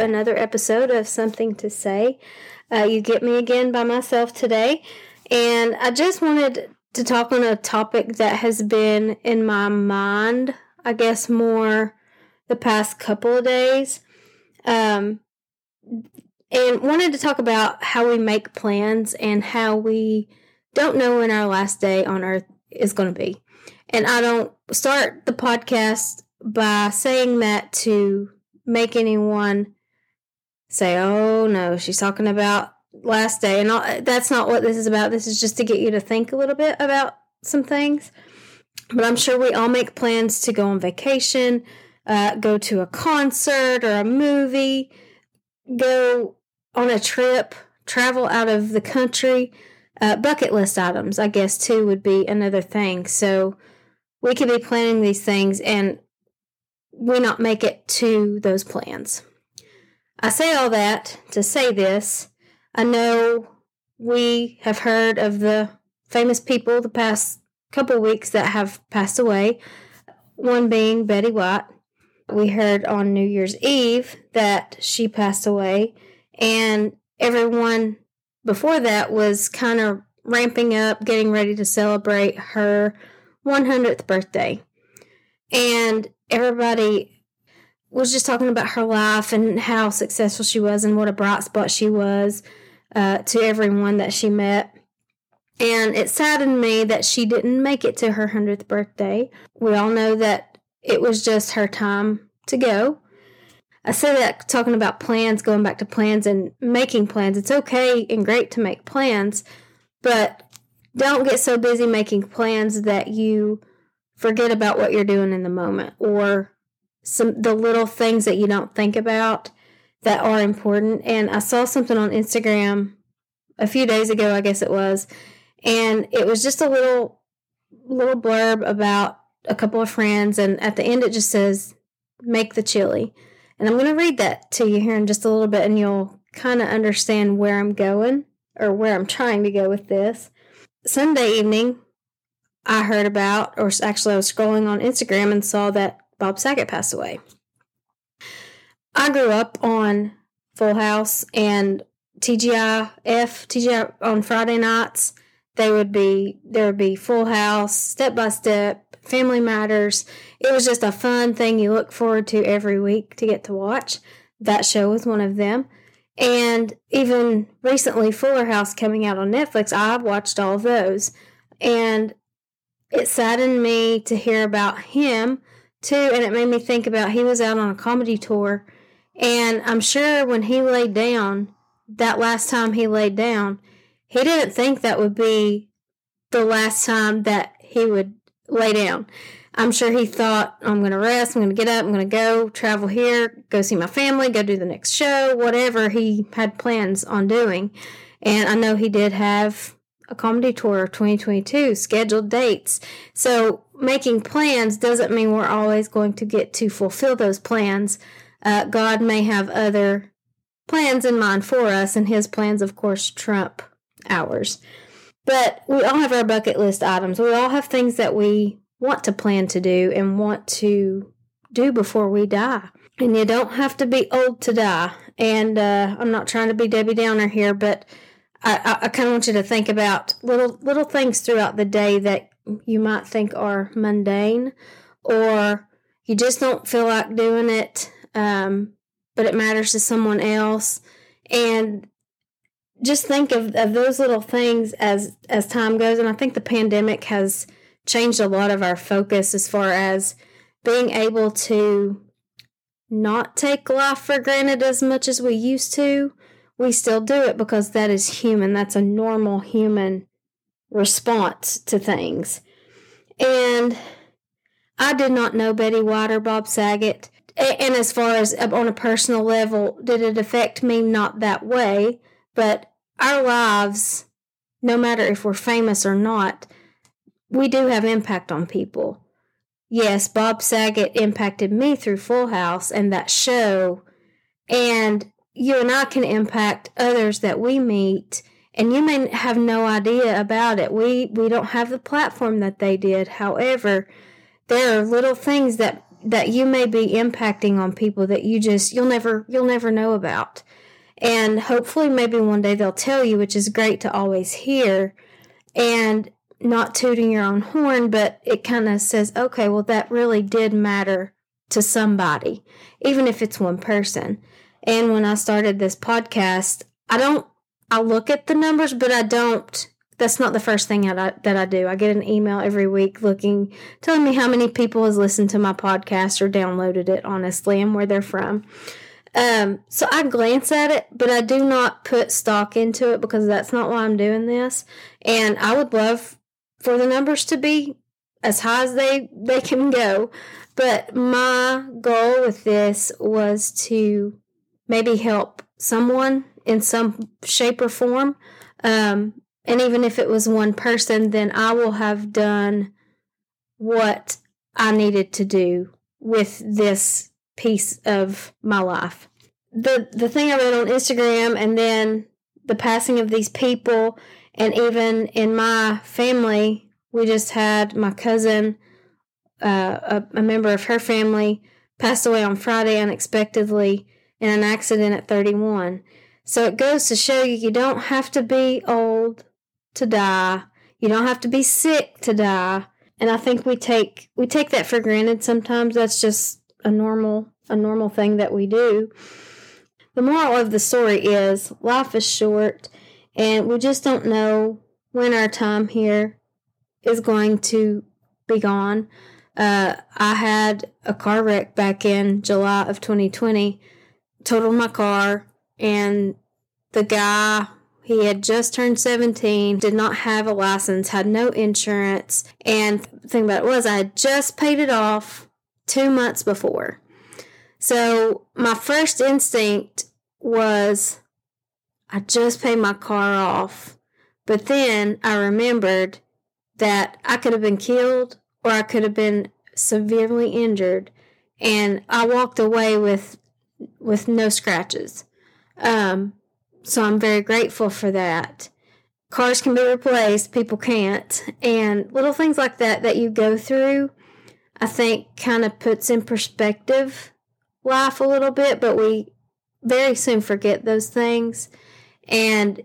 another episode of Something to Say. Uh, you get me again by myself today, and I just wanted to talk on a topic that has been in my mind, I guess, more the past couple of days. Um, and wanted to talk about how we make plans and how we don't know when our last day on earth is going to be. And I don't start the podcast by saying that to make anyone say, oh no, she's talking about last day. And all, that's not what this is about. This is just to get you to think a little bit about some things. But I'm sure we all make plans to go on vacation, uh, go to a concert or a movie, go on a trip, travel out of the country. Uh, bucket list items, I guess, too, would be another thing. So we could be planning these things and we not make it to those plans. I say all that to say this. I know we have heard of the famous people the past couple weeks that have passed away, one being Betty White. We heard on New Year's Eve that she passed away, and everyone before that was kind of ramping up, getting ready to celebrate her 100th birthday. And everybody was just talking about her life and how successful she was and what a bright spot she was uh, to everyone that she met. And it saddened me that she didn't make it to her 100th birthday. We all know that it was just her time to go. I say that talking about plans, going back to plans and making plans. It's okay and great to make plans, but don't get so busy making plans that you forget about what you're doing in the moment or some the little things that you don't think about that are important. And I saw something on Instagram a few days ago, I guess it was, and it was just a little little blurb about a couple of friends and at the end it just says make the chili and I'm going to read that to you here in just a little bit, and you'll kind of understand where I'm going or where I'm trying to go with this. Sunday evening, I heard about, or actually, I was scrolling on Instagram and saw that Bob Saget passed away. I grew up on Full House and TGIF, TGI on Friday nights. They would be there would be Full House, Step by Step, Family Matters. It was just a fun thing you look forward to every week to get to watch. That show was one of them. And even recently, Fuller House coming out on Netflix, I've watched all of those. And it saddened me to hear about him too. And it made me think about he was out on a comedy tour. And I'm sure when he laid down, that last time he laid down, he didn't think that would be the last time that he would lay down. I'm sure he thought, I'm going to rest, I'm going to get up, I'm going to go travel here, go see my family, go do the next show, whatever he had plans on doing. And I know he did have a comedy tour of 2022, scheduled dates. So making plans doesn't mean we're always going to get to fulfill those plans. Uh, God may have other plans in mind for us, and his plans, of course, trump ours. But we all have our bucket list items. We all have things that we want to plan to do and want to do before we die. And you don't have to be old to die. And uh, I'm not trying to be Debbie Downer here, but I, I, kind of want you to think about little little things throughout the day that you might think are mundane, or you just don't feel like doing it, um, but it matters to someone else. And just think of, of those little things as as time goes and i think the pandemic has changed a lot of our focus as far as being able to not take life for granted as much as we used to we still do it because that is human. That's a normal human response to things. And i did not know betty white or bob saget. And as far as uh, on a personal level did it affect me? Not that way. But our lives, no matter if we're famous or not, we do have impact on people. Yes, Bob Saget impacted me through Full House and that show, and you and I can impact others that we meet and you may have no idea about it. We we don't have the platform that they did. However, there are little things that that you may be impacting on people that you just you'll never you'll never know about. And hopefully maybe one day they'll tell you, which is great to always hear. And not tooting your own horn, but it kind of says, okay, well, that really did matter to somebody, even if it's one person. And when I started this podcast, I don't, I look at the numbers, but I don't, that's not the first thing that I, that I do. I get an email every week looking, telling me how many people has listened to my podcast or downloaded it, honestly, and where they're from. Um, so I glance at it, but I do not put stock into it because that's not why I'm doing this. And I would love for the numbers to be as high as they, they can go. But my goal with this was to maybe help someone in some shape or form. Um, and even if it was one person, then I will have done what I needed to do with this piece of my life. The the thing I read on Instagram and then the passing of these people and even in my family, we just had my cousin, uh, a, a member of her family, passed away on Friday unexpectedly in an accident at 31. So it goes to show you you don't have to be old to die. You don't have to be sick to die. And I think we take we take that for granted sometimes. That's just a normal a normal thing that we do. The moral of the story is life is short and we just don't know when our time here is going to be gone. Uh, I had a car wreck back in July of 2020, totaled my car, and the guy, he had just turned 17, did not have a license, had no insurance, and the thing about it was I had just paid it off two months before. So my first instinct was I just paid my car off. But then I remembered that I could have been killed or I could have been severely injured. And I walked away with with no scratches. Um, so I'm very grateful for that. Cars can be replaced, people can't. And little things like that that you go through, I think kind of puts in perspective life a little bit, but we very soon forget those things. And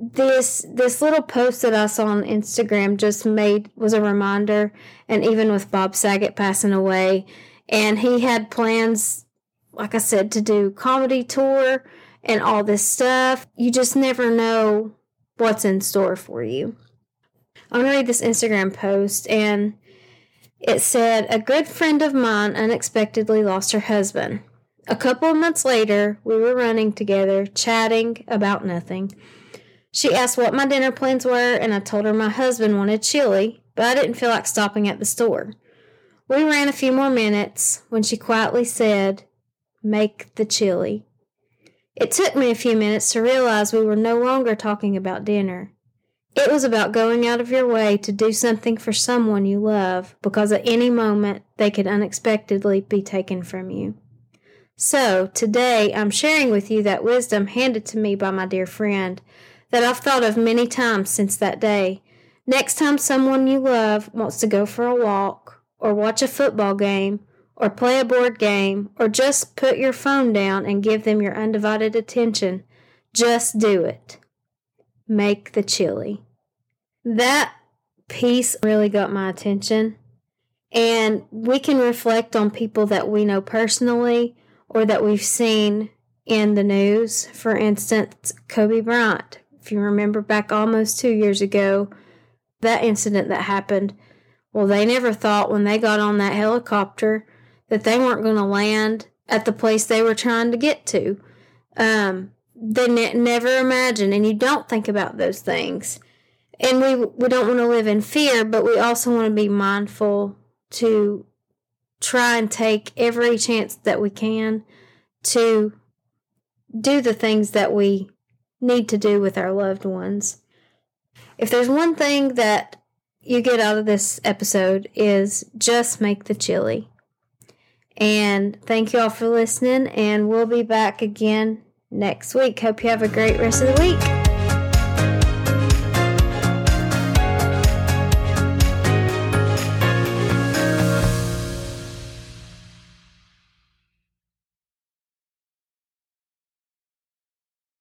this this little post that I saw on Instagram just made was a reminder and even with Bob Saget passing away and he had plans like I said to do comedy tour and all this stuff you just never know what's in store for you. I'm going to read this Instagram post and it said a good friend of mine unexpectedly lost her husband. A couple of months later, we were running together, chatting about nothing. She asked what my dinner plans were, and I told her my husband wanted chili, but I didn't feel like stopping at the store. We ran a few more minutes when she quietly said, Make the chili. It took me a few minutes to realize we were no longer talking about dinner. It was about going out of your way to do something for someone you love because at any moment they could unexpectedly be taken from you. So, today I'm sharing with you that wisdom handed to me by my dear friend that I've thought of many times since that day. Next time someone you love wants to go for a walk, or watch a football game, or play a board game, or just put your phone down and give them your undivided attention, just do it. Make the chili. That piece really got my attention. And we can reflect on people that we know personally or that we've seen in the news. For instance, Kobe Bryant if you remember back almost two years ago, that incident that happened, well, they never thought when they got on that helicopter that they weren't going to land at the place they were trying to get to. Um, they ne- never imagined, and you don't think about those things. And we we don't want to live in fear, but we also want to be mindful to try and take every chance that we can to do the things that we need to do with our loved ones. If there's one thing that you get out of this episode is just make the chili. And thank you all for listening and we'll be back again next week. Hope you have a great rest of the week.